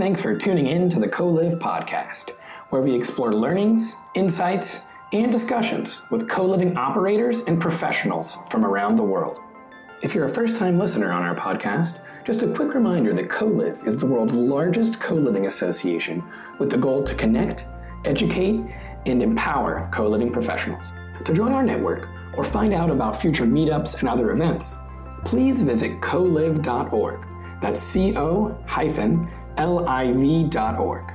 Thanks for tuning in to the Co-Liv podcast, where we explore learnings, insights, and discussions with co-living operators and professionals from around the world. If you're a first-time listener on our podcast, just a quick reminder that Co-Liv is the world's largest co-living association with the goal to connect, educate, and empower co-living professionals. To join our network or find out about future meetups and other events, please visit coliv.org. That's C-O hyphen L-I-V.org.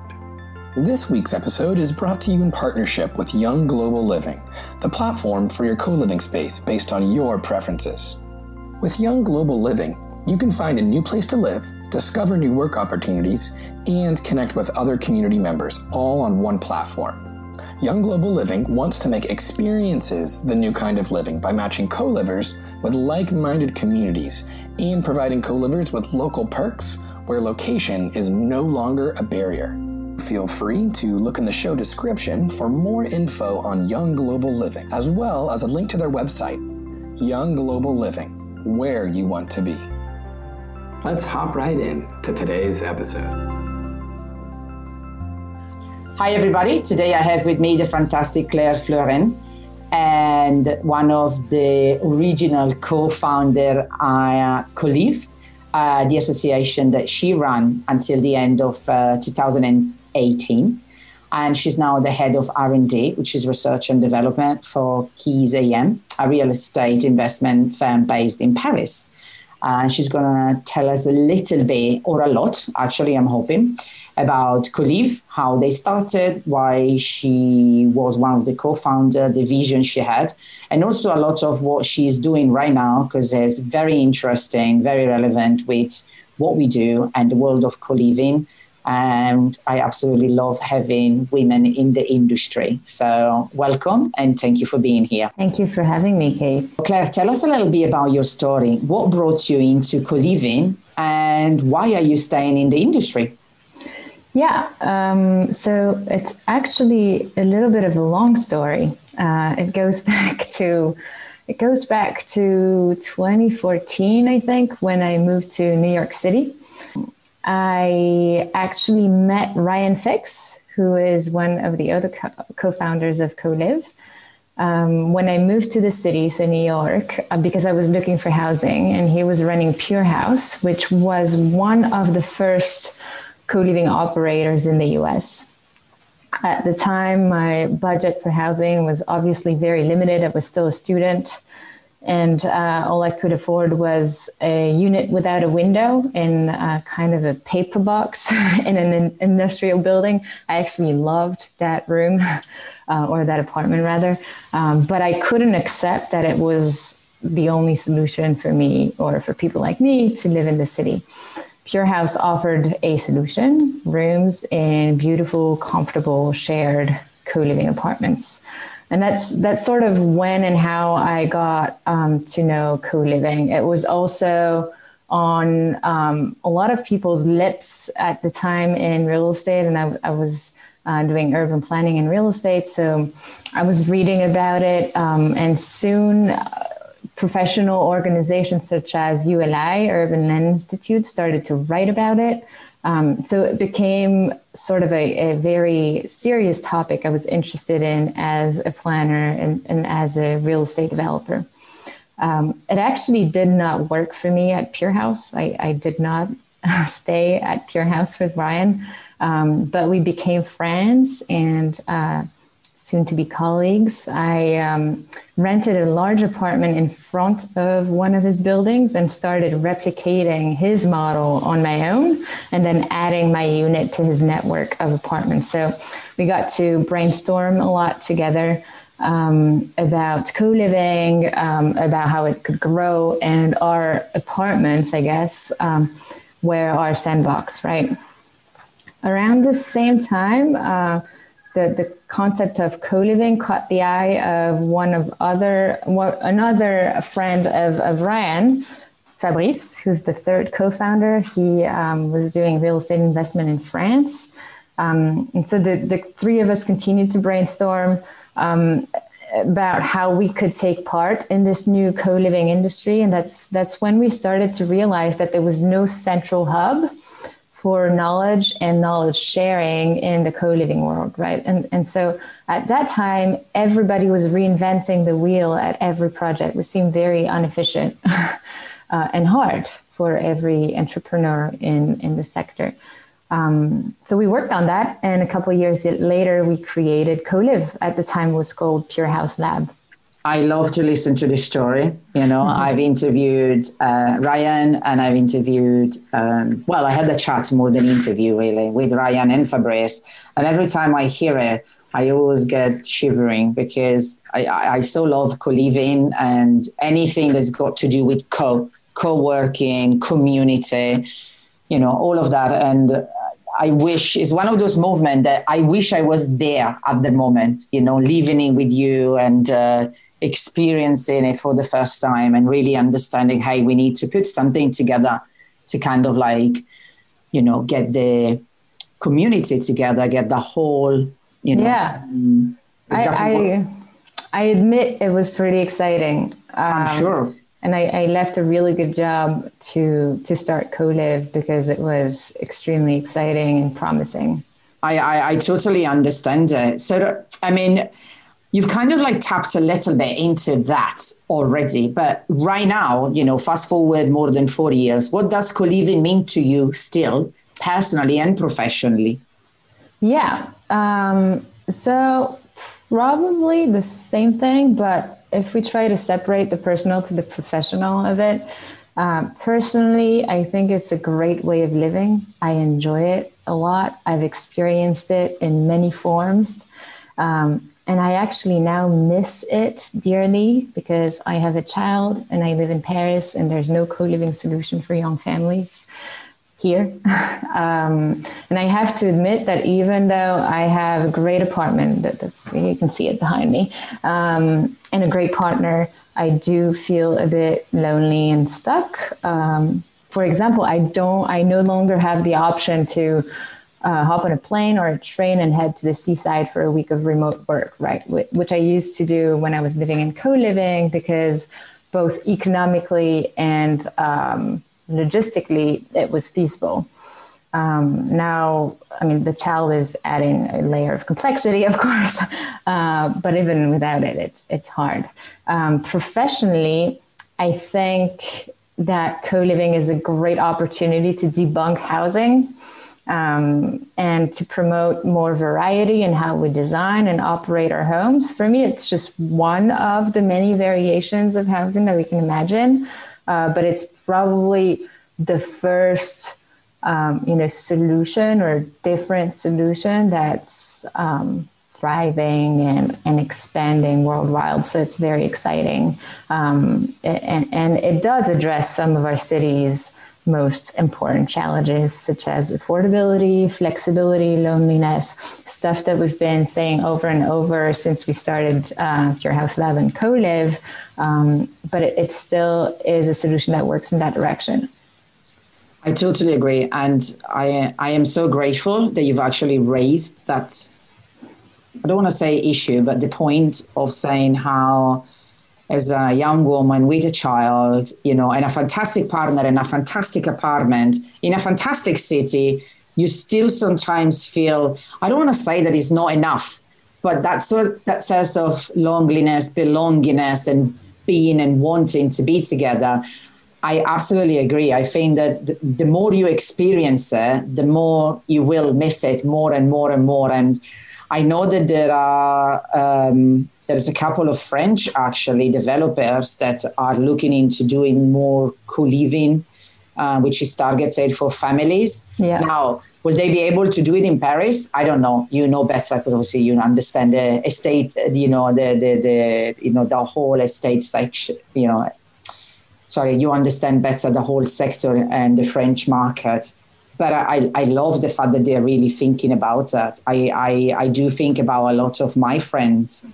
This week's episode is brought to you in partnership with Young Global Living, the platform for your co-living space based on your preferences. With Young Global Living, you can find a new place to live, discover new work opportunities, and connect with other community members all on one platform. Young Global Living wants to make experiences the new kind of living by matching co livers with like minded communities and providing co livers with local perks where location is no longer a barrier. Feel free to look in the show description for more info on Young Global Living, as well as a link to their website, Young Global Living, where you want to be. Let's hop right in to today's episode. Hi, everybody. Today I have with me the fantastic Claire Flurin and one of the original co-founder uh, Co-Liv, uh, the association that she ran until the end of uh, 2018. And she's now the head of R&D, which is research and development for Keys AM, a real estate investment firm based in Paris. And she's going to tell us a little bit, or a lot, actually, I'm hoping, about Co-Liv, how they started, why she was one of the co-founder, the vision she had, and also a lot of what she's doing right now because it's very interesting, very relevant with what we do and the world of co-living. And I absolutely love having women in the industry. So, welcome and thank you for being here. Thank you for having me, Cate. Claire, tell us a little bit about your story. What brought you into co living and why are you staying in the industry? Yeah, um, so it's actually a little bit of a long story. Uh, it goes back to it goes back to 2014, I think, when I moved to New York City. I actually met Ryan Fix, who is one of the other co founders of Co-Liv. Um, when I moved to the city, so New York, uh, because I was looking for housing, and he was running Pure House, which was one of the first co-living operators in the US. At the time, my budget for housing was obviously very limited. I was still a student, and uh, all I could afford was a unit without a window in a kind of a paper box in an industrial building. I actually loved that room, uh, or that apartment rather, um, but I couldn't accept that it was the only solution for me or for people like me to live in the city. Pure House offered a solution rooms in beautiful, comfortable, shared co living apartments. And that's that's sort of when and how I got um, to know co living. It was also on um, a lot of people's lips at the time in real estate, and I, I was uh, doing urban planning and real estate. So I was reading about it, um, and soon professional organizations such as ULI, Urban Land Institute, started to write about it. Um, so it became sort of a, a, very serious topic I was interested in as a planner and, and as a real estate developer. Um, it actually did not work for me at Pure House. I, I did not stay at Pure House with Ryan, um, but we became friends and uh, soon to be colleagues. I um, rented a large apartment in front of one of his buildings and started replicating his model on my own and then adding my unit to his network of apartments. So we got to brainstorm a lot together. Um, about co living, um, about how it could grow, and our apartments, I guess, um, were our sandbox, right? Around the same time, uh, the, the concept of co-living caught the eye of one of other another friend of, of Ryan, Fabrice, who's the third co-founder. He um, was doing real estate investment in France. Um, and so the, the three of us continued to brainstorm um, about how we could take part in this new co-living industry. And that's, that's when we started to realize that there was no central hub for knowledge and knowledge sharing in the co-living world, right? And and so at that time, everybody was reinventing the wheel at every project, which seemed very inefficient uh, and hard for every entrepreneur in in the sector. Um, so we worked on that, and a couple years later, we created Co-Liv. At the time, was called Pure House Lab. I love to listen to this story. You know, mm-hmm. I've interviewed uh, Ryan and I've interviewed, um, well, I had a chat more than interview really with Ryan and Fabrice. And every time I hear it, I always get shivering because I, I so love co-living and anything that's got to do with co, co-working, community, you know, all of that. And I wish is one of those movements that I wish I was there at the moment, you know, living in with you and, uh, experiencing it for the first time and really understanding hey we need to put something together to kind of like you know get the community together get the whole you know. Yeah. Um, exactly I, I, I, admit it was pretty exciting. I'm um, sure. and I, I, left a really good job to to start Co-Liv because it was extremely exciting and promising. I, I, I totally understand it. So i mean you've kind of like tapped a little bit into that already. But right now, you know, fast forward more than 40 years, what does co-living mean to you still, personally and professionally? Yeah. Um, so probably the same thing, but if we try to separate the personal to the professional of it, um, personally, I think it's a great way of living. I enjoy it a lot. I've experienced it in many forms. Um, and I actually now miss it dearly because I have a child and I live in Paris and there's no co living solution for young families here. um, and I have to admit that even though I have a great apartment, that, you can see it behind me, um, and a great partner, I do feel a bit lonely and stuck. Um, for example, I don't, I no longer have the option to uh, hop on a plane or a train and head to the seaside for a week of remote work, right? Which I used to do when I was living in co living because both economically and um, logistically it was feasible. Um, now, I mean, the child is adding a layer of complexity, of course, uh, but even without it, it's, it's hard. Um, professionally, I think that co living is a great opportunity to debunk housing um, and to promote more variety in how we design and operate our homes. For me, it's just one of the many variations of housing that we can imagine, uh, but it's probably the first. Um, you know, solution or different solution that's um, thriving and, and expanding worldwide. So it's very exciting. Um, and, and it does address some of our cities' most important challenges, such as affordability, flexibility, loneliness, stuff that we've been saying over and over since we started uh, Pure House Lab and Co-Liv. Um, but it, it still is a solution that works in that direction. I totally agree. And I, I am so grateful that you've actually raised that. I don't want to say issue, but the point of saying how as a young woman with a child, you know, and a fantastic partner and a fantastic apartment in a fantastic city, you still sometimes feel, I don't want to say that it's not enough, but that sort that sense of loneliness, belongingness, and being and wanting to be together. I absolutely agree. I think that the more you experience it, the more you will miss it more and more and more. And I know that there are um, there's a couple of French actually developers that are looking into doing more co-living, uh, which is targeted for families. Yeah. Now, will they be able to do it in Paris? I don't know. You know better because obviously you understand the estate, you know the the, the you know the whole estate section. You know, sorry, you understand better the whole sector and the French market but I, I love the fact that they're really thinking about that. I, I, I do think about a lot of my friends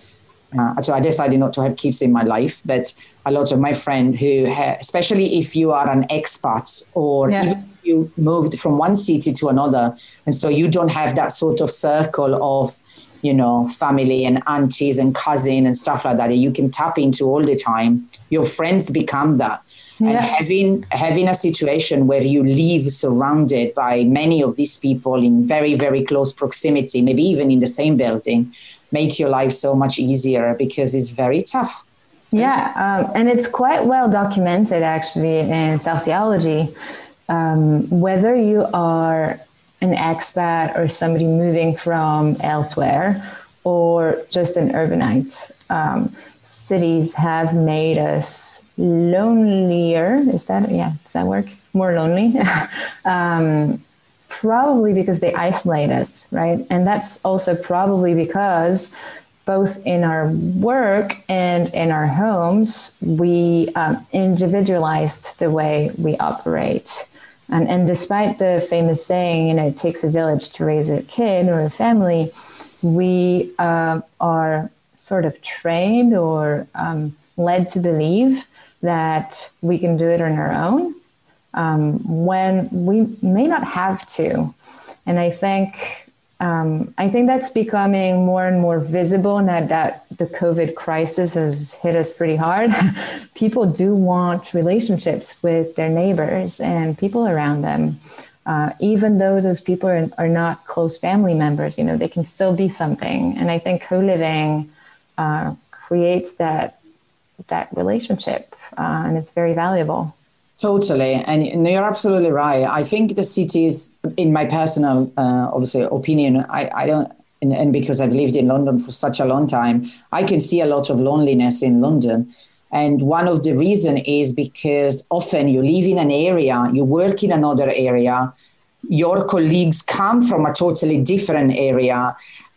uh, so I decided not to have kids in my life, but a lot of my friends who, ha- especially if you are an expat or yeah. even if you moved from one city to another, and so you don't have that sort of circle of, you know, family and aunties and cousin and stuff like that that you can tap into all the time. Your friends become that, yeah. and having having a situation where you live surrounded by many of these people in very very close proximity maybe even in the same building make your life so much easier because it's very tough yeah um, and it's quite well documented actually in sociology um, whether you are an expat or somebody moving from elsewhere or just an urbanite um, cities have made us lonelier. Is that yeah? Does that work? More lonely. um, probably because they isolate us, right? And that's also probably because both in our work and in our homes, we um, individualized the way we operate. And, and despite the famous saying, you know, it takes a village to raise a kid or a family, we uh, are sort of trained or um, led to believe that we can do it on our own um, when we may not have to. And I think um, I think that's becoming more and more visible now that the COVID crisis has hit us pretty hard. people do want relationships with their neighbors and people around them. Uh, even though those people are, are, not close family members, you know, they can still be something. And I think co-living uh, creates that that relationship, uh, and it's very valuable. Totally, and you're absolutely right. I think the cities, in my personal, uh, obviously opinion, I, I don't, and, and, because I've lived in London for such a long time, I can see a lot of loneliness in London. And one of the reason is because often you live in an area, you work in another area, your colleagues come from a totally different area,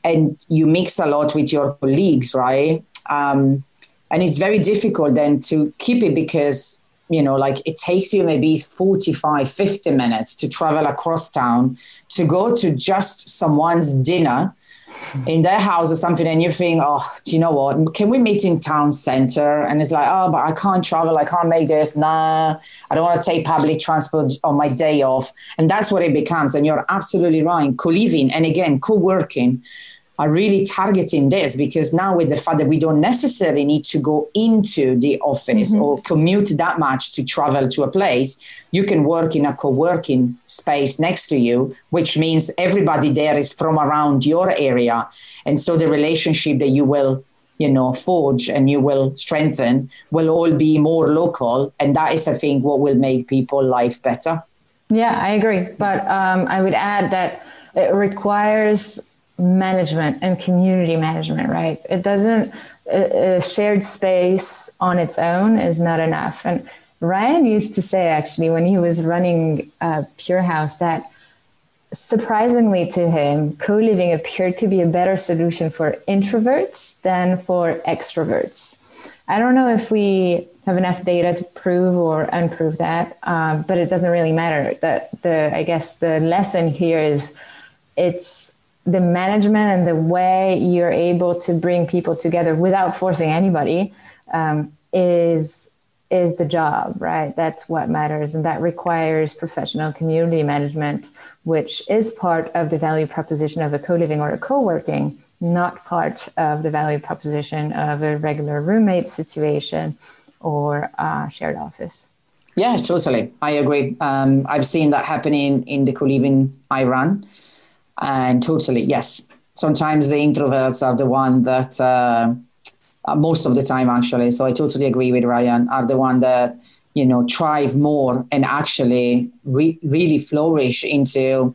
and you mix a lot with your colleagues, right? Um, and it's very difficult then to keep it because you know like it takes you maybe 45 50 minutes to travel across town to go to just someone's dinner in their house or something and you think oh do you know what? Can we meet in town center? And it's like oh but i can't travel. I can't make this. Nah. I don't want to take public transport on my day off. And that's what it becomes. And you're absolutely right. Co-living and again co-working are really targeting this because now with the fact that we don't necessarily need to go into the office mm-hmm. or commute that much to travel to a place you can work in a co-working space next to you which means everybody there is from around your area. And so the relationship that you will you know forge and you will strengthen will all be more local. And that is i think what will make people life better. Yeah i agree. But um, i would add that it requires management and community management, right? It doesn't, a, a shared space on its own is not enough. And Ryan used to say, actually, when he was running uh, Pure House, that surprisingly to him, co living appeared to be a better solution for introverts than for extroverts. I don't know if we have enough data to prove or unprove that, um, but it doesn't really matter. That the I guess the lesson here is it's the management and the way you're able to bring people together without forcing anybody um, is is the job right? That's what matters. And that requires professional community management which is part of the value proposition of a co-living or a co-working not part of the value proposition of a regular roommate situation or a shared office. Yeah totally. I agree. Um, i've seen that happening in the co-living i run and totally, yes. Sometimes the introverts are the one that, uh, uh, most of the time actually. So I totally agree with Ryan. Are the one that you know thrive more and actually re- really flourish into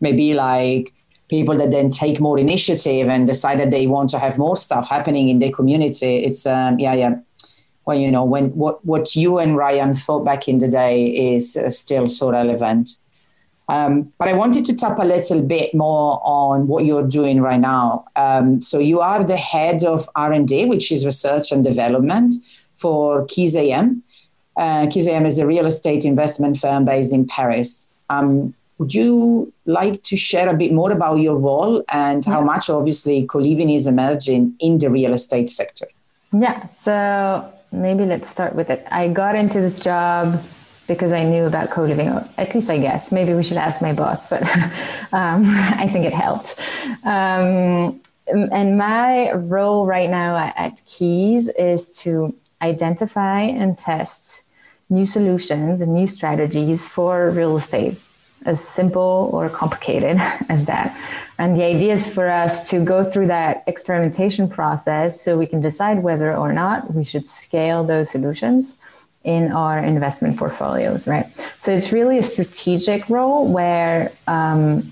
maybe like people that then take more initiative and decide that they want to have more stuff happening in their community. It's um, yeah, yeah. Well, you know, when what what you and Ryan thought back in the day is uh, still so relevant. Um, but I wanted to tap a little bit more on what you're doing right now. Um, so you are the head of R&D, which is research and development for Keys AM. Uh, Keys AM is a real estate investment firm based in Paris. Um, would you like to share a bit more about your role and yeah. how much obviously co-living is emerging in the real estate sector? Yeah, so maybe let's start with it. I got into this job because I knew about co-living. At least I guess. Maybe we should ask my boss, but um, I think it helped. Um, and my role right now at, Keys is to identify and test new solutions and new strategies for real estate, as simple or complicated as that. And the idea is for us to go through that experimentation process so we can decide whether or not we should scale those solutions in our investment portfolios, right? So it's really a strategic role where um,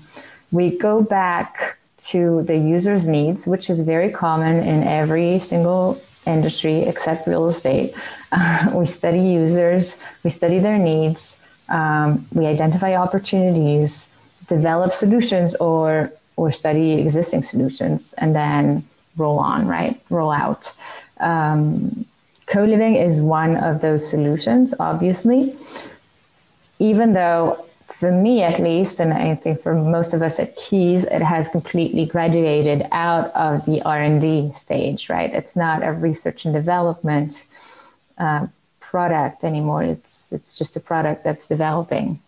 we go back to the user's needs, which is very common in every single industry except real estate. Uh, we study users, we study their needs, um, we identify opportunities, develop solutions, or or study existing solutions, and then roll on, right? Roll out. Um, co-living is one of those solutions, obviously. Even though for me at least, and I think for most of us at Keys, it has completely graduated out of the R&D stage, right? It's not a research and development uh, product anymore. It's, it's just a product that's developing.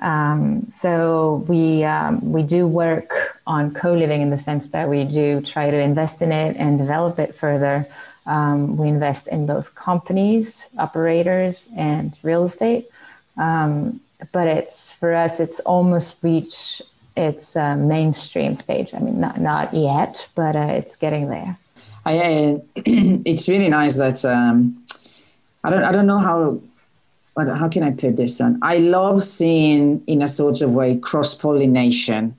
Um, so we, um, we do work on co-living in the sense that we do try to invest in it and develop it further. Um, we invest in both companies, operators, and real estate. Um, but it's for us, it's almost reached its uh, mainstream stage. I mean, not not yet, but uh, it's getting there. I, it's really nice that um, I don't I don't know how how can I put this on? I love seeing in a sort of way cross pollination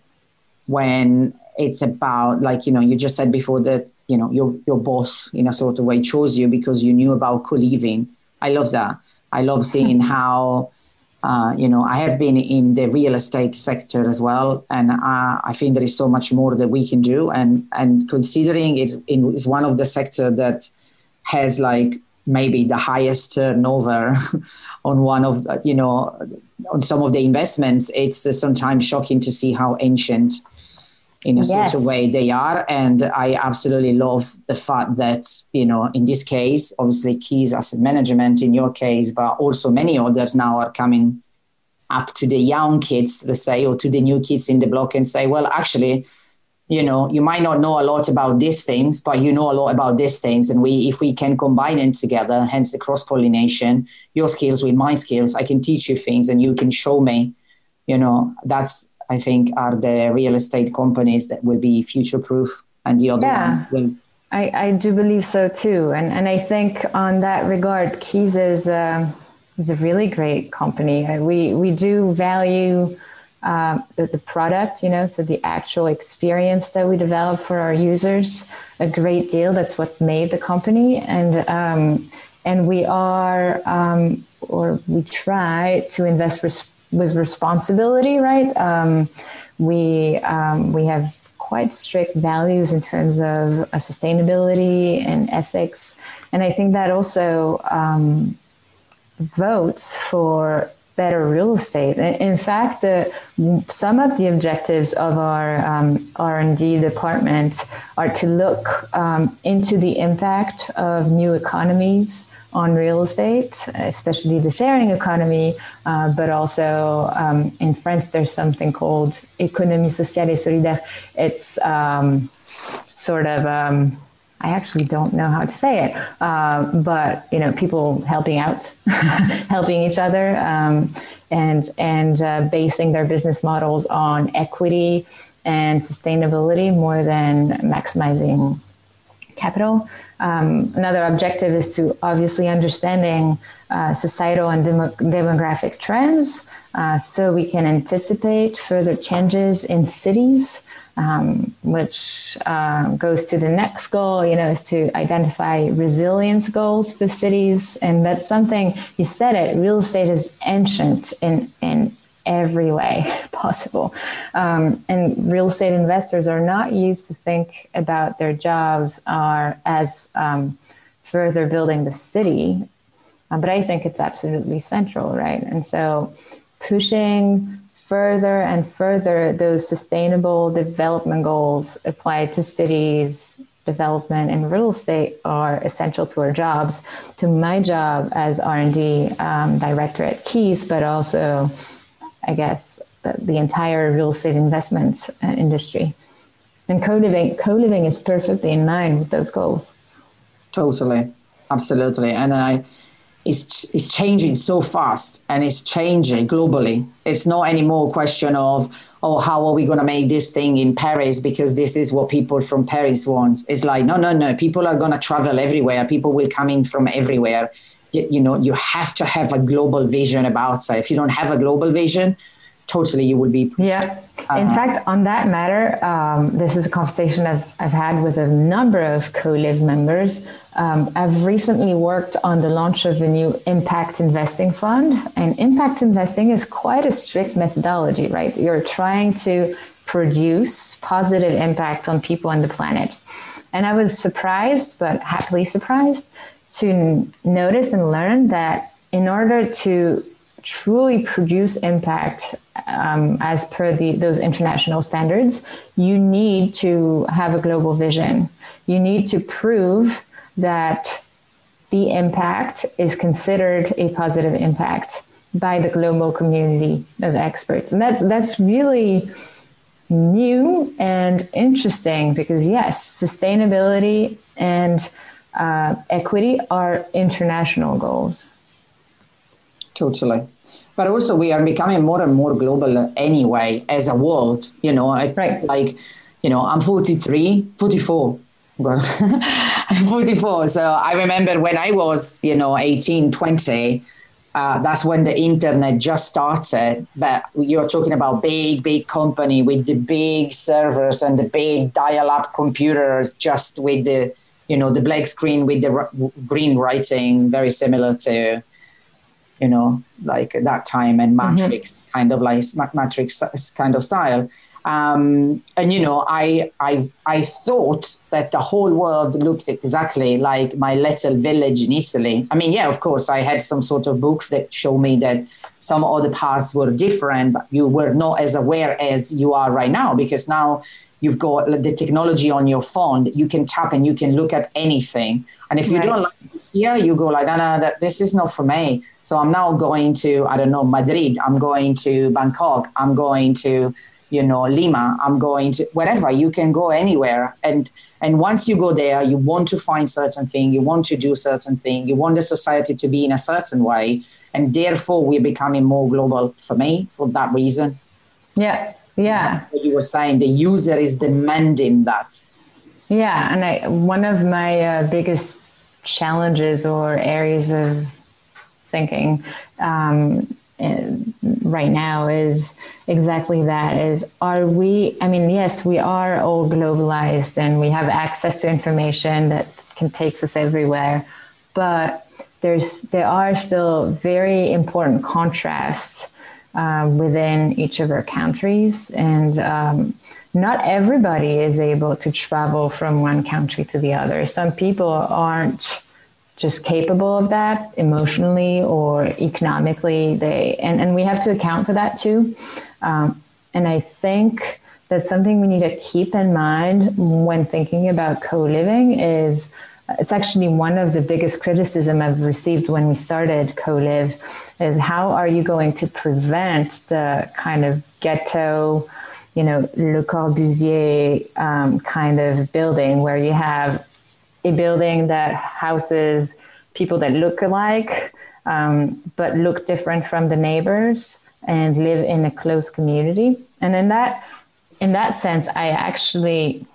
when it's about like you know you just said before that you know your your boss in a sort of way chose you because you knew about co-living. I love that. I love seeing how uh, you know, I have been in the real estate sector as well, and uh, I think there is so much more that we can do. And and considering it is one of the sector that has like maybe the highest turnover on one of you know on some of the investments, it's sometimes shocking to see how ancient in a yes. sort of way they are. And I absolutely love the fact that, you know, in this case, obviously Keys Asset Management in your case, but also many others now are coming up to the young kids, let's say, or to the new kids in the block and say, well, actually, you know, you might not know a lot about these things, but you know a lot about these things. And we, if we can combine them together, hence the cross pollination, your skills with my skills, I can teach you things and you can show me, you know, that's I think, are the real estate companies that will be future proof, and the other yeah. ones will. I, I do believe so too, and and I think on that regard, Keys is uh, is a really great company. Uh, we we do value. Uh, the, the, product, you know, so the actual experience that we develop for our users, a great deal. That's what made the company, and um, and we are um, or we try to invest res- with responsibility, right? Um, we um, we have quite strict values in terms of uh, sustainability and ethics, and I think that also um, votes for better real estate. In fact, the, some of the objectives of our um, R&D department are to look um, into the impact of new economies on real estate, especially the sharing economy, uh, but also um, in France, there's something called économie sociale et solidaire. It's um, sort of, um, I actually don't know how to say it, uh, but you know, people helping out, helping each other, um, and and uh, basing their business models on equity and sustainability more than maximizing capital. Um, another objective is to obviously understanding uh, societal and dem- demographic trends uh, so we can anticipate further changes in cities, um, which uh, goes to the next goal, you know, is to identify resilience goals for cities. And that's something, you said it, real estate is ancient in, in every way possible. Um, and real estate investors are not used to think about their jobs are as um, further building the city, uh, but I think it's absolutely central, right? And so pushing further and further those sustainable development goals applied to cities development and real estate are essential to our jobs to my job as r&d um, director at keys but also I guess, the, the entire real estate investment uh, industry. And co-living, co-living is perfectly in line with those goals. Totally, absolutely, and I, is is changing so fast and it's changing globally. It's not anymore a question of oh how are we going to make this thing in Paris because this is what people from Paris want. It's like no no no people are going to travel everywhere. People will come in from everywhere. You, you know you have to have a global vision about it. If you don't have a global vision, totally you will be yeah. in uh, fact on that matter um, this is a conversation I've, I've had with a number of Co-Liv members. Um, i've recently worked on the launch of a new impact investing fund and impact investing is quite a strict methodology right? You're trying to produce positive impact on people and the planet. And i was surprised but happily surprised to notice and learn that in order to truly produce impact um, as per the, those international standards, you need to have a global vision. You need to prove that the impact is considered a positive impact by the global community of experts. And that's that's really new and interesting because yes, sustainability and uh, equity are international goals. Totally. But also, we are becoming more and more global anyway as a world. You know, I right. like, you know, I'm 43, 44. I'm 44. So I remember when I was, you know, 18, 20, uh, that's when the internet just started. But you're talking about big, big company with the big servers and the big dial-up computers, just with the, you know, the black screen with the r- green writing, very similar to you know, like that time and mm-hmm. Matrix mm-hmm. kind of like Matrix kind of style. Um, and you know, I I I thought that the whole world looked exactly like my little village in Italy. I mean, yeah, of course, I had some sort of books that show me that some other parts were different, but you were not as aware as you are right now because now you've got the technology on your phone you can tap and you can look at anything and if you right. don't like here you go like no no that this is not for me so I'm now going to, I don't know, Madrid. I'm going to Bangkok. I'm going to, you know, Lima. I'm going to wherever. You can go anywhere. And and once you go there, you want to find certain thing. You want to do certain thing. You want the society to be in a certain way. And therefore, we're becoming more global for me for that reason. Yeah. Yeah. What you were saying, the user is demanding that. Yeah. And I, one of my uh, biggest challenges or areas of thinking um, right now is exactly that is are we i mean yes we are all globalized and we have access to information that can takes us everywhere but there's there are still very important contrasts uh, within each of our countries. And um, not everybody is able to travel from one country to the other. Some people aren't just capable of that emotionally or economically they and, and we have to account for that too. Um, and i think that's something we need to keep in mind when thinking about co-living is it's actually one of the biggest criticism I've received when we started Co-Liv is how are you going to prevent the kind of ghetto, you know, Le Corbusier um, kind of building where you have a building that houses people that look alike um, but look different from the neighbors and live in a close community. And in that in that sense i actually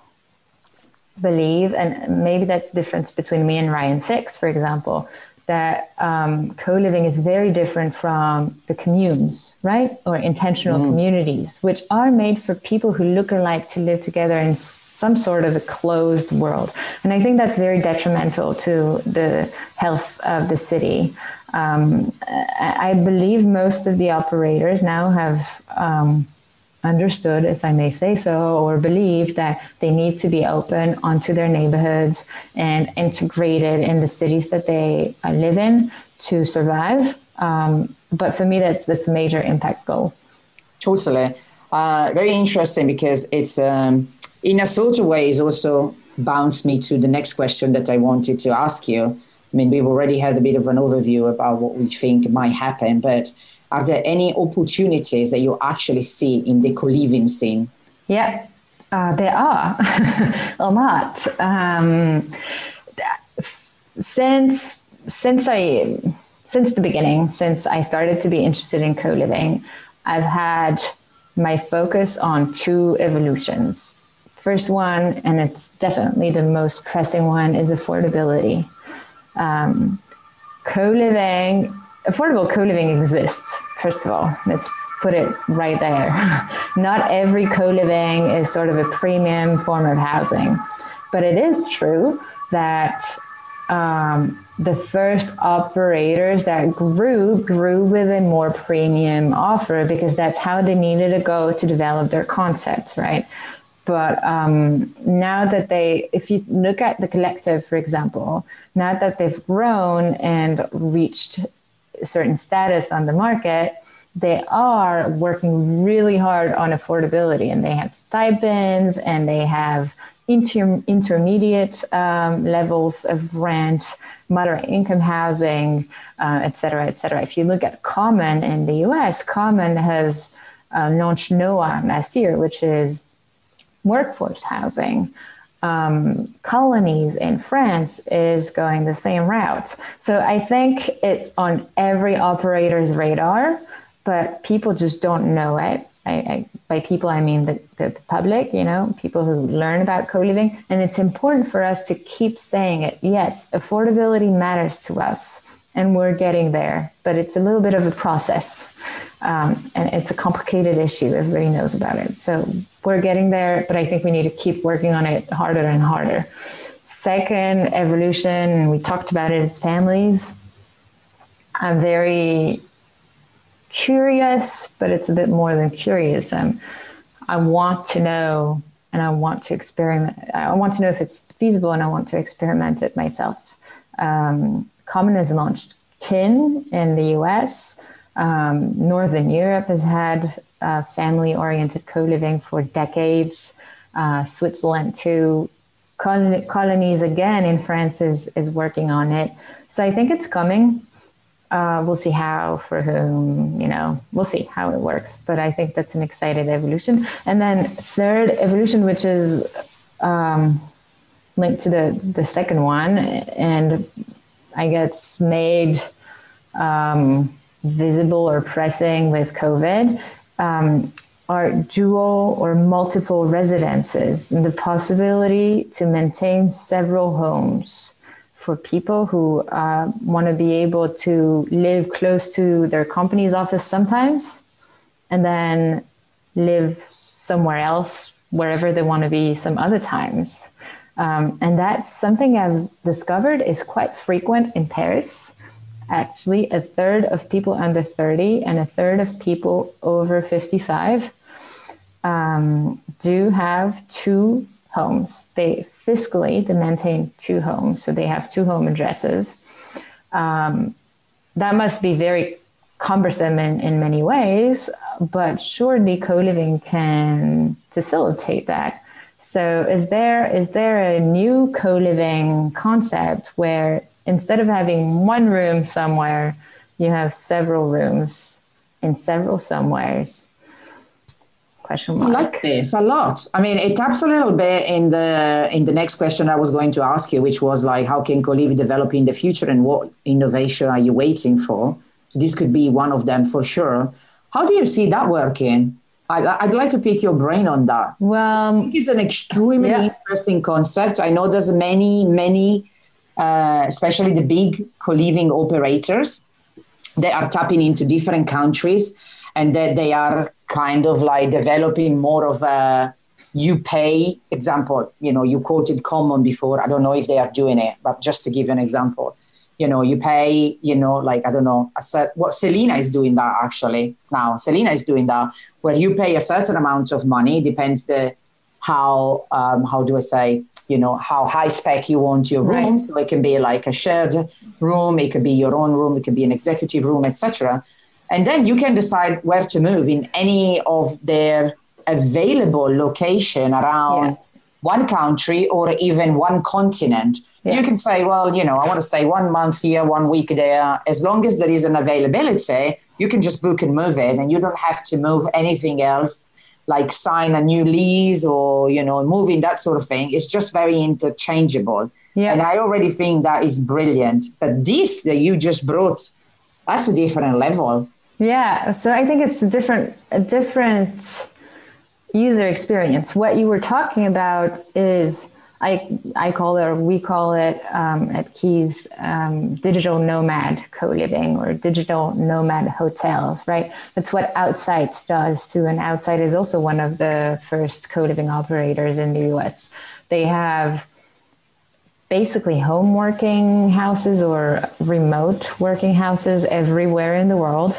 believe and maybe that's the difference between me and ryan fix for example that um, co-living is very different from the communes right or intentional mm. communities which are made for people who look alike to live together in some sort of a closed world. And I think that's very detrimental to the health of the city. Um, I believe most of the operators now have um, understood, if I may say so, or believe that they need to be open onto their neighborhoods and integrated in the cities that they uh, live in to survive. Um, but for me, that's that's a major impact goal. Totally, uh, very interesting because it's um, in a sort of way, is also bounced me to the next question that I wanted to ask you. I mean, we've already had a bit of an overview about what we think might happen, but are there any opportunities that you actually see in the co-living scene? Yeah, uh, there are a lot. Um, since since I since the beginning, since I started to be interested in co living, I've had my focus on two evolutions. First one, and it's definitely the most pressing one, is affordability. Um, co living, affordable co living exists, first of all. Let's put it right there. Not every co living is sort of a premium form of housing, but it is true that um, the first operators that grew grew with a more premium offer because that's how they needed to go to develop their concepts right but um, now that they if you look at the collective for example now that they've grown and reached a certain status on the market they are working really hard on affordability and they have stipends and they have inter- intermediate um, levels of rent, moderate income housing, uh, et cetera, et cetera. If you look at Common in the US, Common has uh, launched NOA last year, which is workforce housing. Um, colonies in France is going the same route. So I think it's on every operator's radar, but people just don't know it. I, I, by people, I mean the, the, the, public, you know, people who learn about co living. And it's important for us to keep saying it. Yes, affordability matters to us, and we're getting there, but it's a little bit of a process. Um, and it's a complicated issue. Everybody knows about it. So we're getting there, but I think we need to keep working on it harder and harder. Second, evolution, we talked about it as families. I'm very curious, but it's a bit more than curious. Um, I want to know and I want to experiment. I want to know if it's feasible and I want to experiment it myself. Um, Common has launched KIN in the US. Um, Northern Europe has had uh, family oriented co living for decades. Uh, Switzerland, too. Colon- colonies, again, in France is, is working on it. So I think it's coming. Uh, we'll see how, for whom, you know, we'll see how it works. But I think that's an excited evolution. And then third evolution, which is um, linked to the the second one, and I guess made um, visible or pressing with COVID. Um, are dual or multiple residences and the possibility to maintain several homes for people who uh, want to be able to live close to their company's office sometimes and then live somewhere else wherever they want to be some other times um, and that's something i've discovered is quite frequent in paris actually a third of people under 30 and a third of people over 55 um, do have two homes. They fiscally they maintain two homes, so they have two home addresses. Um, that must be very cumbersome in, in many ways, but surely co-living can facilitate that. So is there is there a new co-living concept where instead of having one room somewhere, you have several rooms in several somewheres? question mark. I like this a lot. I mean, it taps a little bit in the in the next question I was going to ask you, which was like, how can co-living develop in the future, and what innovation are you waiting for? So this could be one of them for sure. How do you see that working? I, would like to pick your brain on that. Well, it's an extremely yeah. interesting concept. I know there's many, many, uh, especially the big co-living operators, they are tapping into different countries and that they are kind of like developing more of a you pay example you know you quoted common before i don't know if they are doing it but just to give you an example you know you pay you know like i don't know set, what selina is doing that actually now selina is doing that where you pay a certain amount of money depends the how um, how do i say you know how high spec you want your room right. so it can be like a shared room it could be your own room it could be an executive room etc and then you can decide where to move in any of their available location around yeah. One country or even one continent. Yeah. You can say, well, you know, I want to stay one month here, one week there. As long as there is an availability, you can just book and move it, and you don't have to move anything else like sign a new lease or you know moving that sort of thing it's just very interchangeable yeah. and i already think that is brilliant but this that you just brought that's a different level. Yeah. So I think it's a different, a different user experience. What you were talking about is I, I call it, or we call it um, at Keys, um, digital nomad co-living or digital nomad hotels, right? That's what Outsite does too. And Outsite is also one of the first co-living operators in the US. They have basically home working houses or remote working houses everywhere in the world.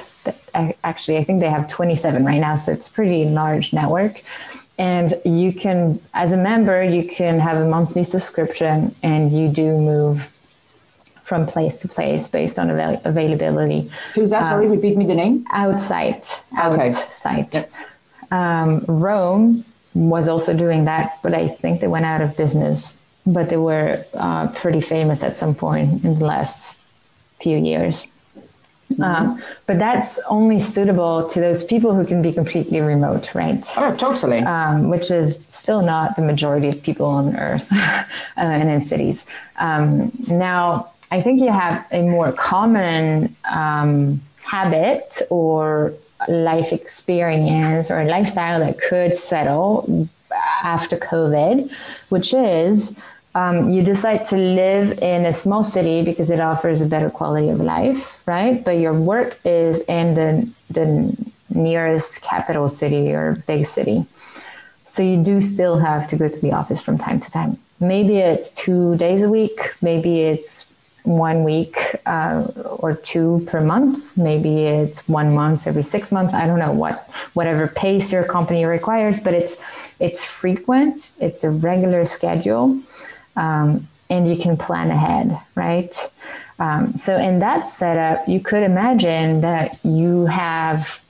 Actually, I think they have 27 right now, so it's pretty large network. And you can as a member you can have a monthly subscription and you do move from place to place based on avail- availability. Who's that? Um, sorry repeat me the name. Outsite Outsite yep. um, Roam was also doing that but i think they went out of business but they were uh, pretty famous at some point in the last few years. Um, but that's only suitable to those people who can be completely remote, right? Oh, totally. Um, which is still not the majority of people on Earth uh, and in cities. Um, now, I think you have a more common um, habit or life experience or lifestyle that could settle after COVID, which is um, you decide to live in a small city because it offers a better quality of life, right? But your work is in the, the nearest capital city or big city. So you do still have to go to the office from time to time. Maybe it's two days a week, maybe it's one week uh, or two per month. Maybe it's one month every six months. I don't know what whatever pace your company requires, but it's it's frequent. It's a regular schedule, um, and you can plan ahead, right? Um, so in that setup, you could imagine that you have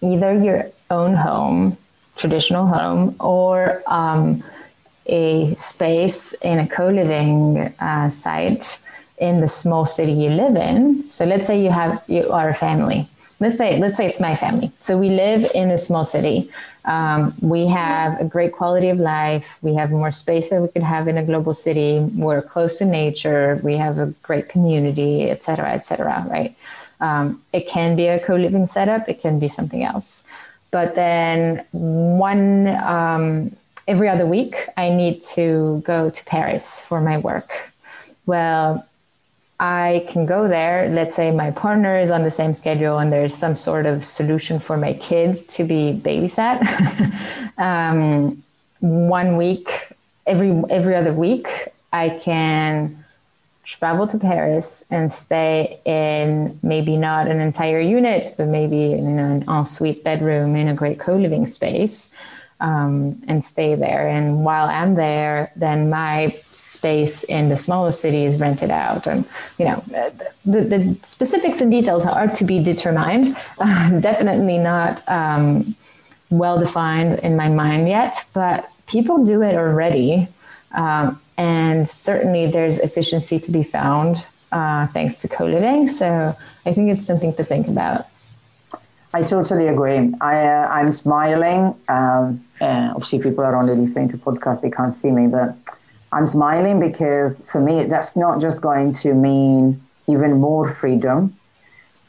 either your own home, traditional home, or um, a space in a co-living uh, site in the small city you live in. So let's say you have you are a family. Let's say let's say it's my family. So we live in a small city. Um, we have a great quality of life. We have more space than we could have in a global city. We're close to nature. We have a great community, et cetera, et cetera, right? Um, it can be a co living setup, it can be something else. But then one, um, every other week, I need to go to Paris for my work. Well, I can go there. Let's say my partner is on the same schedule and there's some sort of solution for my kids to be babysat. um, one week, every every other week, I can travel to Paris and stay in maybe not an entire unit, but maybe in an ensuite bedroom in a great co-living space um, and stay there. And while I'm there, then my space in the smallest city is rented out. And, you know, the, the specifics and details are to be determined. Uh, definitely not um, well defined in my mind yet, but people do it already. Um, and certainly there's efficiency to be found uh, thanks to co living. So I think it's something to think about. I totally agree. I, uh, I'm smiling. Um, uh, obviously, people are only listening to podcast; they can't see me, but I'm smiling because for me, that's not just going to mean even more freedom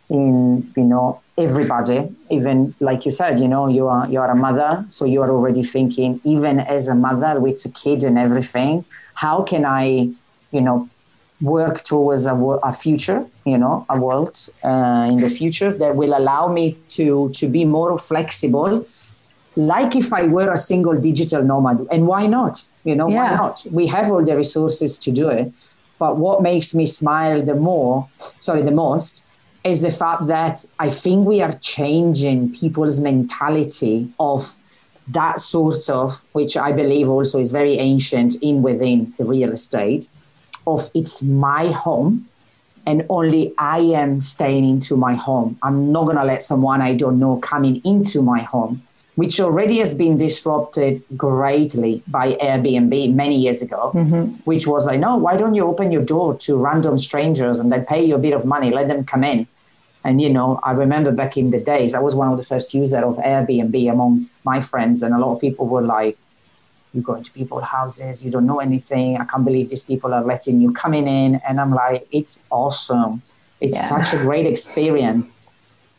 in you know everybody. Even like you said, you know, you are you are a mother, so you are already thinking, even as a mother with a kid and everything, how can I, you know, work towards a, a future, you know, a world uh, in the future that will allow me to to be more flexible, like if I were a single digital nomad. And why not? You know, yeah. why not? We have all the resources to do it. But what makes me smile the more, sorry, the most, is the fact that I think we are changing people's mentality of that sort of, which I believe also is very ancient in within the real estate of it's my home and only I am staying into my home. I'm not going to let someone I don't know coming into my home, which already has been disrupted greatly by Airbnb many years ago, mm-hmm. which was like, no, why don't you open your door to random strangers and they pay you a bit of money, let them come in. And, you know, I remember back in the days, I was one of the first users of Airbnb amongst my friends, and a lot of people were like, you go into people's houses, you don't know anything. I can't believe these people are letting you coming in. And I'm like, it's awesome. It's yeah. such a great experience.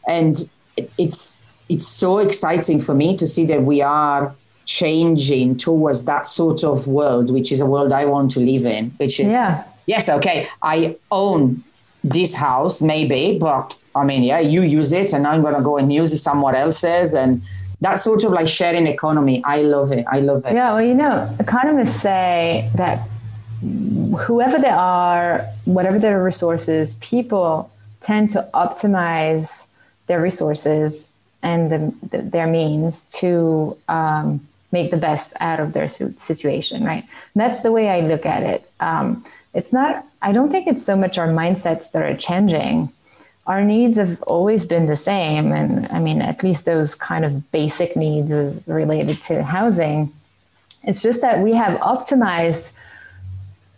And it's it's so exciting for me to see that we are changing towards that sort of world, which is a world I want to live in, which is yeah. yes, okay, I own this house maybe, but I mean, yeah, you use it and I'm gonna go and use it somewhere else's and that sort of like sharing economy. I love it. I love it. Yeah, well, you know, economists say that whoever they are, whatever their resources, people tend to optimize their resources and the, the, their means to um, make the best out of their situation, right? And that's the way I look at it. Um, it's not, I don't think it's so much our mindsets that are changing. Our needs have always been the same. And I mean, at least those kind of basic needs is related to housing. It's just that we have optimized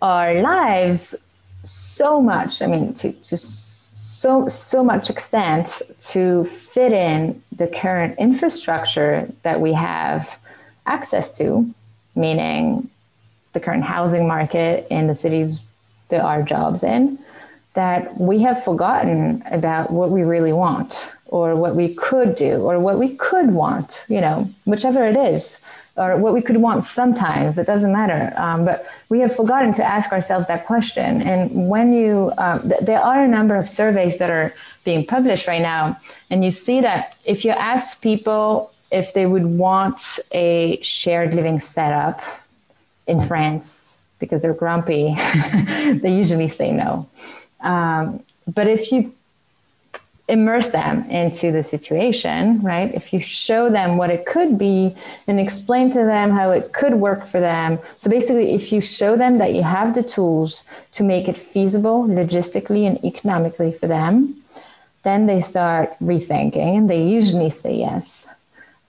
our lives so much. I mean, to, to so so much extent to fit in the current infrastructure that we have access to, meaning the current housing market in the cities that our jobs in, that we have forgotten about what we really want or what we could do or what we could want, you know, whichever it is or what we could want sometimes. It doesn't matter. Um, but we have forgotten to ask ourselves that question. And when you, um, th- there are a number of surveys that are being published right now, and you see that if you ask people if they would want a shared living setup in France because they're grumpy, they usually say no. Um, but if you immerse them into the situation, right? If you show them what it could be and explain to them how it could work for them. So basically, if you show them that you have the tools to make it feasible logistically and economically for them, then they start rethinking and they usually say yes.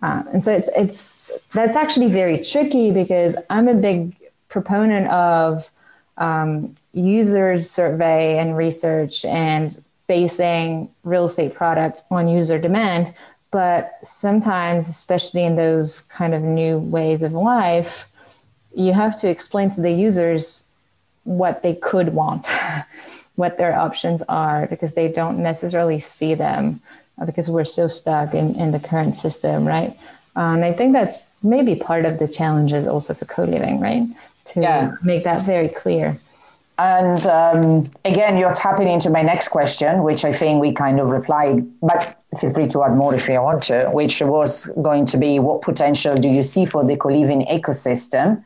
Uh, and so it's it's that's actually very tricky because I'm a big proponent of um, users survey and research and basing real estate product on user demand. But sometimes, especially in those kind of new ways of life, you have to explain to the users what they could want, what their options are, because they don't necessarily see them uh, because we're so stuck in, in the current system, right? Uh, and I think that's maybe part of the challenges also for co living, right? To yeah. make that very clear. And um, again, you're tapping into my next question, which I think we kind of replied, but feel free to add more if you want to, which was going to be what potential do you see for the co living ecosystem?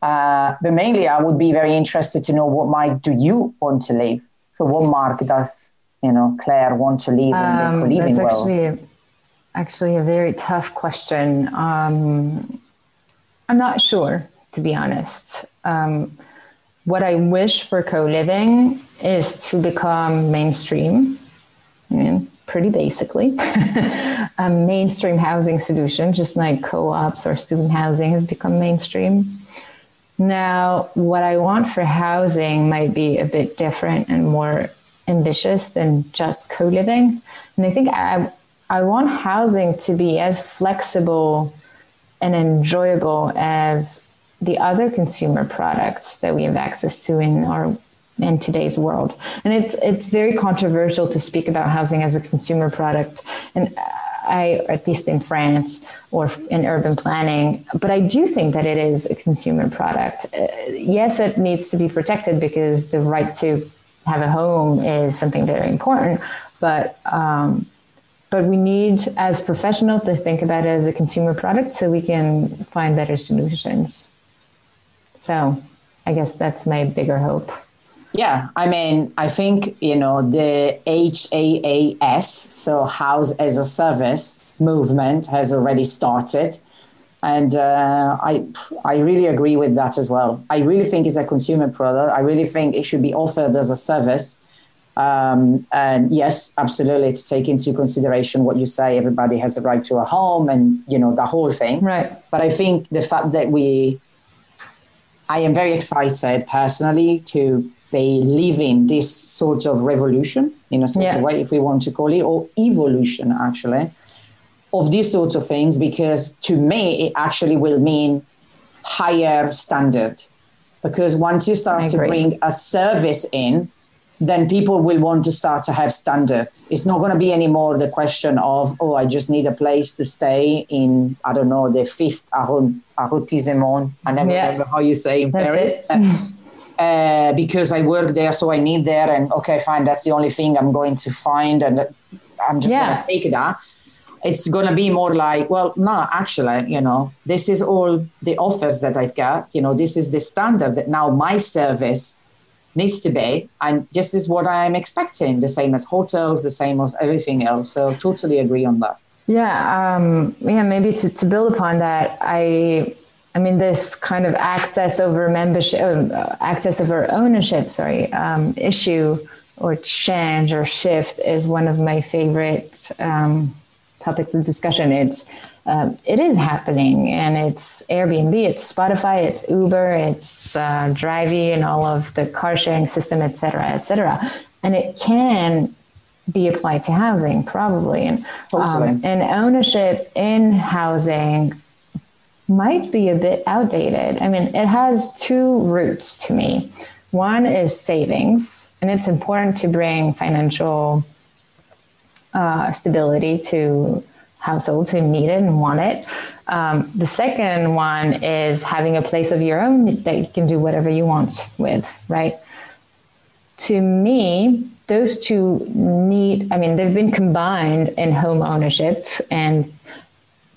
Uh, but mainly, I would be very interested to know what might do you want to leave? So, what mark does you know Claire want to leave um, in the um, co living world? Actually, actually, a very tough question. Um, I'm not sure, to be honest. Um, what I wish for co living is to become mainstream, mm, pretty basically, a mainstream housing solution, just like co ops or student housing has become mainstream. Now, what I want for housing might be a bit different and more ambitious than just co living. And I think I, I want housing to be as flexible and enjoyable as the other consumer products that we have access to in our in today's world. And it's it's very controversial to speak about housing as a consumer product. And I, at least in France or in urban planning, but I do think that it is a consumer product. Uh, yes, it needs to be protected because the right to have a home is something very important. But um, but we need, as professionals, to think about it as a consumer product so we can find better solutions. So I guess that's my bigger hope. Yeah, I mean, I think, you know, the HAAS, so House as a Service movement has already started. And uh, I, I really agree with that as well. I really think it's a consumer product. I really think it should be offered as a service. Um, and yes, absolutely, to take into consideration what you say, everybody has a right to a home and, you know, the whole thing. Right. But I think the fact that we I am very excited personally to be living this sort of revolution in a sort yeah. of way, if we want to call it, or evolution actually, of these sorts of things, because to me, it actually will mean higher standard. Because once you start to bring a service in, then people will want to start to have standards. It's not going to be anymore the question of, oh, I just need a place to stay in, I don't know, the fifth arrondissement. I never yeah. remember how you say in That's Paris. Uh, because I work there, so I need there. And okay, fine, that's the only thing I'm going to find, and I'm just yeah. going to take that. It's going to be more like, well, no, actually, you know, this is all the offers that I've got. You know, this is the standard that now my service needs to be, and this is what I'm expecting. The same as hotels, the same as everything else. So totally agree on that. Yeah, um, yeah. Maybe to, to build upon that, I I mean, this kind of access over membership, uh, access over ownership, sorry, um, issue or change or shift is one of my favorite um, topics of discussion. It's um, it is happening, and it's Airbnb, it's Spotify, it's Uber, it's uh, Drivy, and all of the car sharing system, et cetera, et cetera. And it can be applied to housing, probably, and um, and ownership in housing might be a bit outdated. I mean, it has two roots to me. One is savings, and it's important to bring financial uh, stability to households who need it and want it. Um, the second one is having a place of your own that you can do whatever you want with, right? To me, those two need, I mean, they've been combined in home ownership and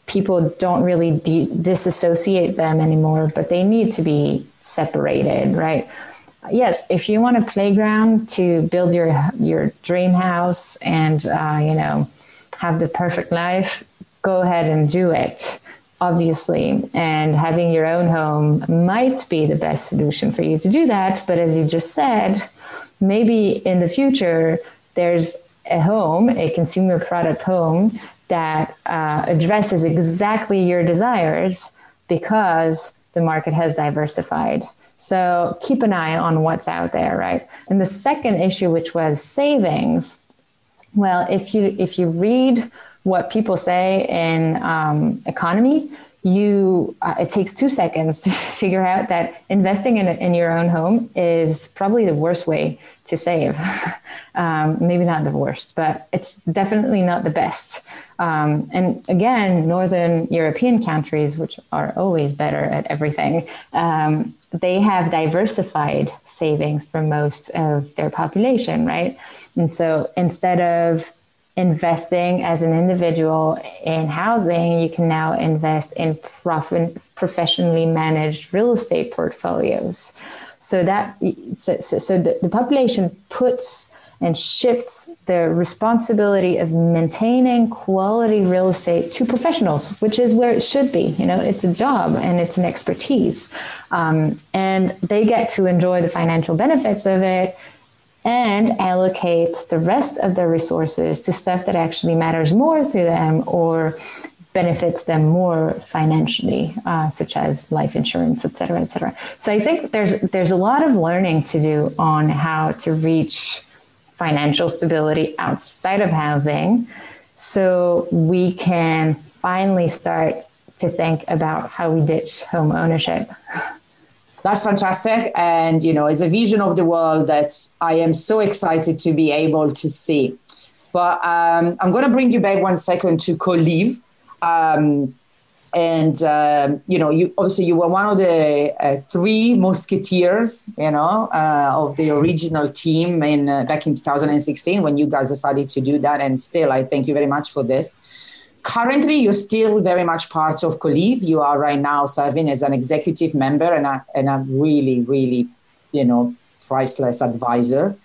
people don't really de- disassociate them anymore, but they need to be separated, right? Yes, if you want a playground to build your your dream house and uh, you know have the perfect life, go ahead and do it. Obviously, and having your own home might be the best solution for you to do that. But as you just said, maybe in the future there's a home, a consumer product home that uh, addresses exactly your desires because the market has diversified. So keep an eye on what's out there, right? And the second issue, which was savings, well, if you if you read what people say in um, economy, you uh, it takes two seconds to figure out that investing in, in your own home is probably the worst way to save. Um, maybe not the worst but it's definitely not the best. Um, and again northern european countries which are always better at everything um, they have diversified savings for most of their population right and so instead of investing as an individual in housing, you can now invest in profit, professionally managed real estate portfolios. So that so, so, so the, the population puts and shifts the responsibility of maintaining quality real estate to professionals, which is where it should be. You know, it's a job and it's an expertise, um, and they get to enjoy the financial benefits of it and allocate the rest of their resources to stuff that actually matters more to them or benefits them more financially, uh, such as life insurance, et cetera, et cetera. So I think there's there's a lot of learning to do on how to reach financial stability outside of housing, so we can finally start to think about how we ditch home ownership that's fantastic. And, you know, it's a vision of the world that I am so excited to be able to see. But um, I'm going to bring you back one second to Co-Liv. Um, and um, you know, you obviously you were one of the uh, three musketeers, you know, uh, of the original team in uh, back in 2016 when you guys decided to do that. And still, I thank you very much for this currently you're still very much part of Co-Liv. You are right now serving as an executive member and a, and a really, really, you know, priceless advisor.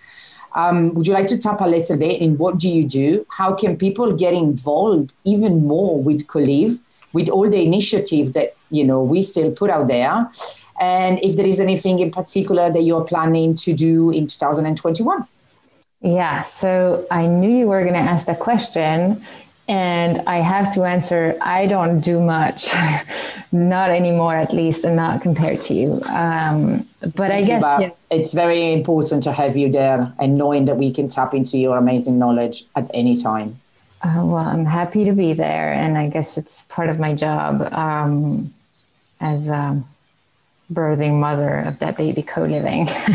Um, would you like to tap a little bit in what do you do? How can people get involved even more with Co-Liv, with all the initiative that, you know, we still put out there? And if there is anything in particular that you're planning to do in 2021? Yeah, so I knew you were going to ask that question and I have to answer, I don't do much, not anymore, at least, and not compared to you. Um, but Thank I guess yeah. it's very important to have you there and knowing that we can tap into your amazing knowledge at any time. Uh, well, I'm happy to be there, and I guess it's part of my job um, as a birthing mother of that baby co-living.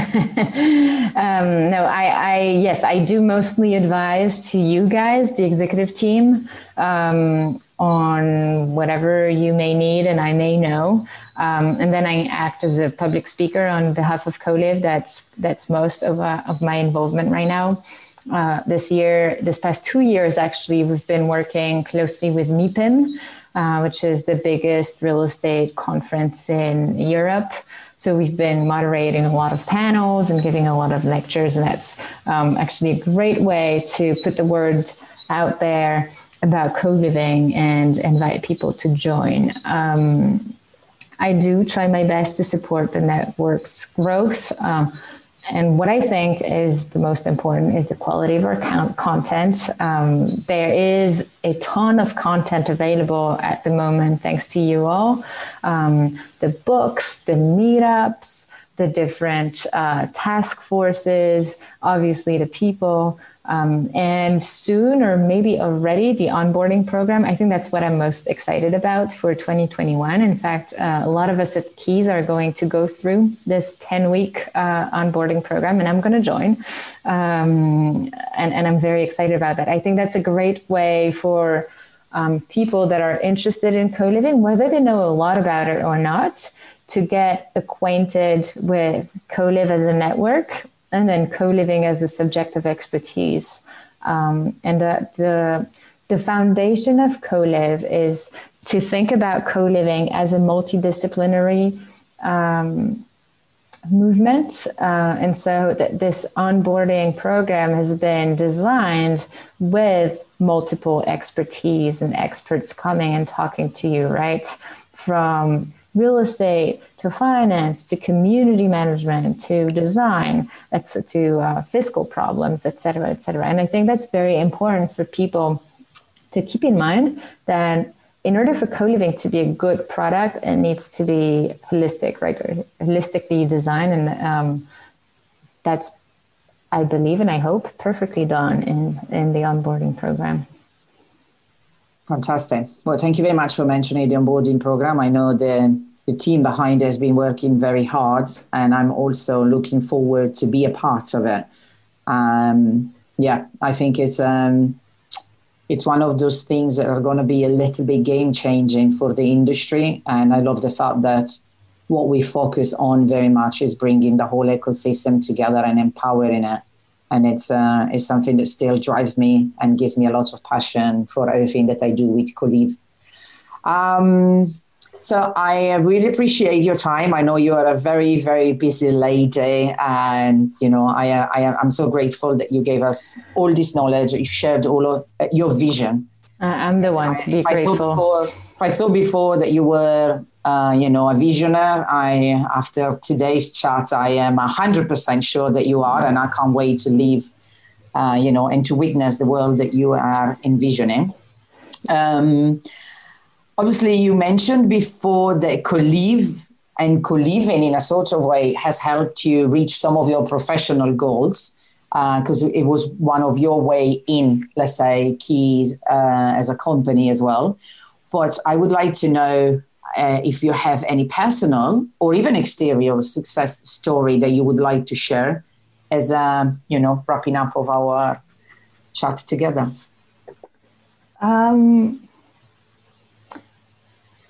um, no, I, I, yes, I do mostly advise to you guys, the executive team, um, on whatever you may need and I may know. Um, and then I act as a public speaker on behalf of Co-Liv. That's that's most of uh, of my involvement right now. Uh, this year, this past two years, actually, we've been working closely with MIPIM, uh, which is the biggest real estate conference in Europe. So we've been moderating a lot of panels and giving a lot of lectures, and that's um, actually a great way to put the word out there about co-living and invite people to join. Um, I do try my best to support the network's growth. Um, and what I think is the most important is the quality of our content. Um, there is a ton of content available at the moment, thanks to you all. Um, the books, the meetups, the different uh, task forces, obviously the people. Um, and soon, or maybe already, the onboarding program. I think that's what I'm most excited about for 2021. In fact, uh, a lot of us at Keys are going to go through this 10 week uh, onboarding program, and I'm going to join. Um, and, and I'm very excited about that. I think that's a great way for um, people that are interested in co living, whether they know a lot about it or not, to get acquainted with Co-Liv as a network and then co-living as a subject of expertise. Um, and the, the, the foundation of Co-Liv is to think about co-living as a multidisciplinary um, movement. Uh, and so th- this onboarding program has been designed with multiple expertise and experts coming and talking to you, right? From real estate to finance to community management to design to uh, fiscal problems et cetera et cetera. And i think that's very important for people to keep in mind that in order for co-living to be a good product it needs to be holistic right? Holistically designed and um, that's i believe and i hope perfectly done in in the onboarding program Fantastic. Well, thank you very much for mentioning the onboarding program. I know the the team behind it has been working very hard, and I'm also looking forward to be a part of it. Um, yeah, I think it's um, it's one of those things that are going to be a little bit game changing for the industry, and I love the fact that what we focus on very much is bringing the whole ecosystem together and empowering it and it's uh, it's something that still drives me and gives me a lot of passion for everything that I do with Co-Liv. Um, so I really appreciate your time. I know you are a very very busy lady, and you know I I am so grateful that you gave us all this knowledge. You shared all of uh, your vision. I'm the one to be if grateful. I thought before that you were uh, you know, a visionary. I, after today's chat, I am hundred percent sure that you are, and I can't wait to leave, uh, you know, and to witness the world that you are envisioning. Um, obviously, you mentioned before that Co-Liv and co-living in a sort of way has helped you reach some of your professional goals because uh, it was one of your way in, let's say, keys uh, as a company as well. But I would like to know uh, if you have any personal or even exterior success story that you would like to share as a you know wrapping up of our chat together. Um,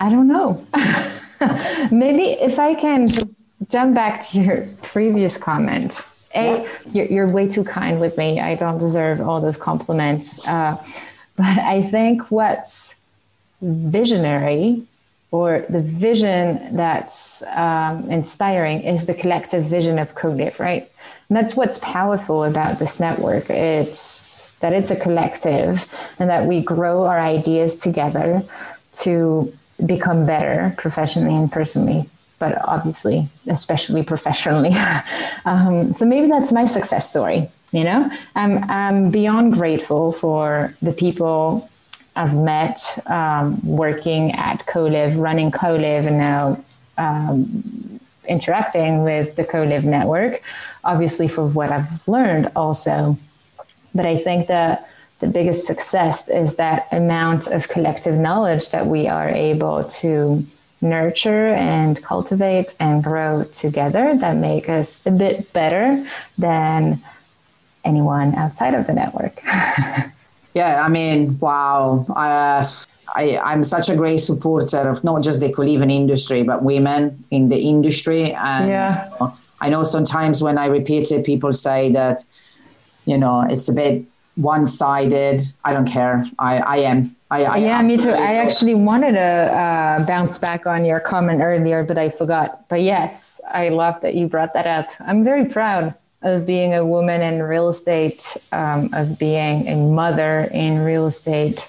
i don't know. Maybe if i can just jump back to your previous comment. A yeah. you're, you're, way too kind with me. I don't deserve all those compliments. Uh, but i think what's visionary or the vision that's um, inspiring is the collective vision of Co-Liv, right? And that's what's powerful about this network. It's that it's a collective and that we grow our ideas together to become better professionally and personally, but obviously, especially professionally. um, so maybe that's my success story. You know, I'm, I'm beyond grateful for the people I've met um, working at Co-Liv, running Co-Liv, and now um, interacting with the Co-Liv network, obviously for what I've learned also. But I think that the biggest success is that amount of collective knowledge that we are able to nurture and cultivate and grow together that make us a bit better than anyone outside of the network. yeah, I mean, wow. Uh, I, I'm such a great supporter of not just the co-living industry, but women in the industry. And yeah. You know, I know sometimes when I repeat it, people say that, you know, it's a bit one-sided. I don't care. I, I am. I, I yeah, me too. I actually wanted to uh, bounce back on your comment earlier, but I forgot. But yes, I love that you brought that up. I'm very proud of being a woman in real estate, um, of being a mother in real estate.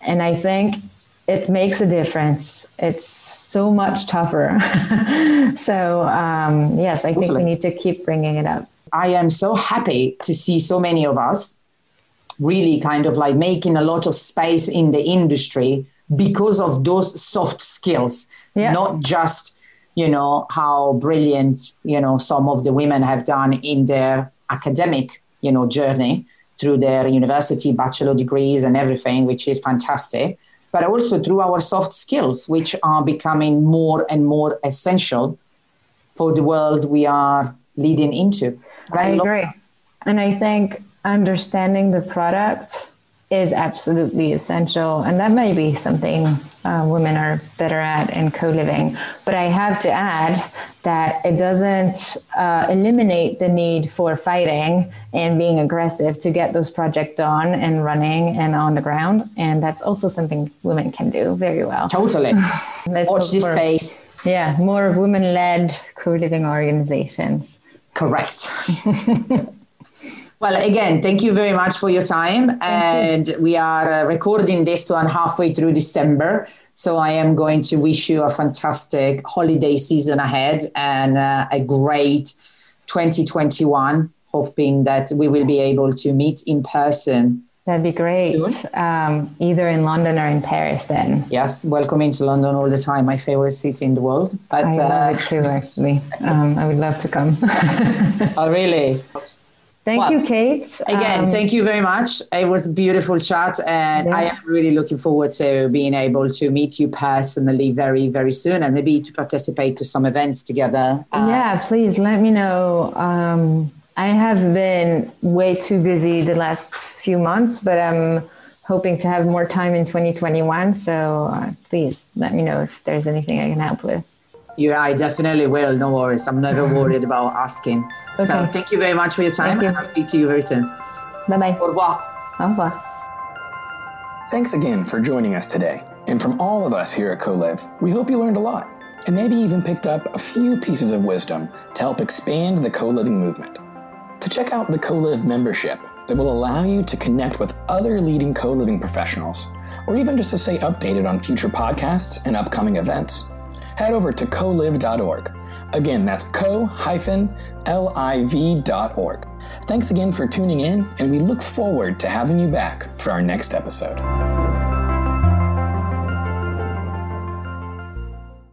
And I think it makes a difference. It's so much tougher. so, um, yes, I think we need to keep bringing it up. I am so happy to see so many of us really kind of like making a lot of space in the industry because of those soft skills, yeah. not just you know how brilliant you know some of the women have done in their academic you know journey through their university bachelor degrees and everything which is fantastic. But also through our soft skills which are becoming more and more essential for the world we are leading into. I, I agree. And i think understanding the product is absolutely essential. And that may be something uh, women are better at in co living. But I have to add that it doesn't uh, eliminate the need for fighting and being aggressive to get those projects done and running and on the ground. And that's also something women can do very well. Totally. Watch this space. Yeah, more women led co living organizations. Correct. Well, again, thank you very much for your time. Thank and you. we are uh, recording this one halfway through December. So I am going to wish you a fantastic holiday season ahead and uh, a great 2021, hoping that we will be able to meet in person. That'd be great. Um, either in London or in Paris, then. Yes, welcome into London all the time. My favorite city in the world. But, I love uh, it too, actually. Um, I would love to come. oh, really? Thank well, you, Cate. Again, um, thank you very much. It was a beautiful chat, and yeah. I am really looking forward to being able to meet you personally very, very soon, and maybe to participate to some events together. Uh, yeah, please let me know. Um, I have been way too busy the last few months, but I'm hoping to have more time in 2021. So uh, please let me know if there's anything I can help with. Yeah, I definitely will. No worries. I'm never worried about asking. Okay. So thank you very much for your time. Thank you. I'll speak to you very soon. Bye bye. Au revoir. Au revoir. Thanks again for joining us today. And from all of us here at Co-Liv, we hope you learned a lot and maybe even picked up a few pieces of wisdom to help expand the co living movement. To check out the Co-Liv membership that will allow you to connect with other leading co living professionals, or even just to stay updated on future podcasts and upcoming events, head over to coliv.org. Again, that's co-liv.org. Thanks again for tuning in, and we look forward to having you back for our next episode.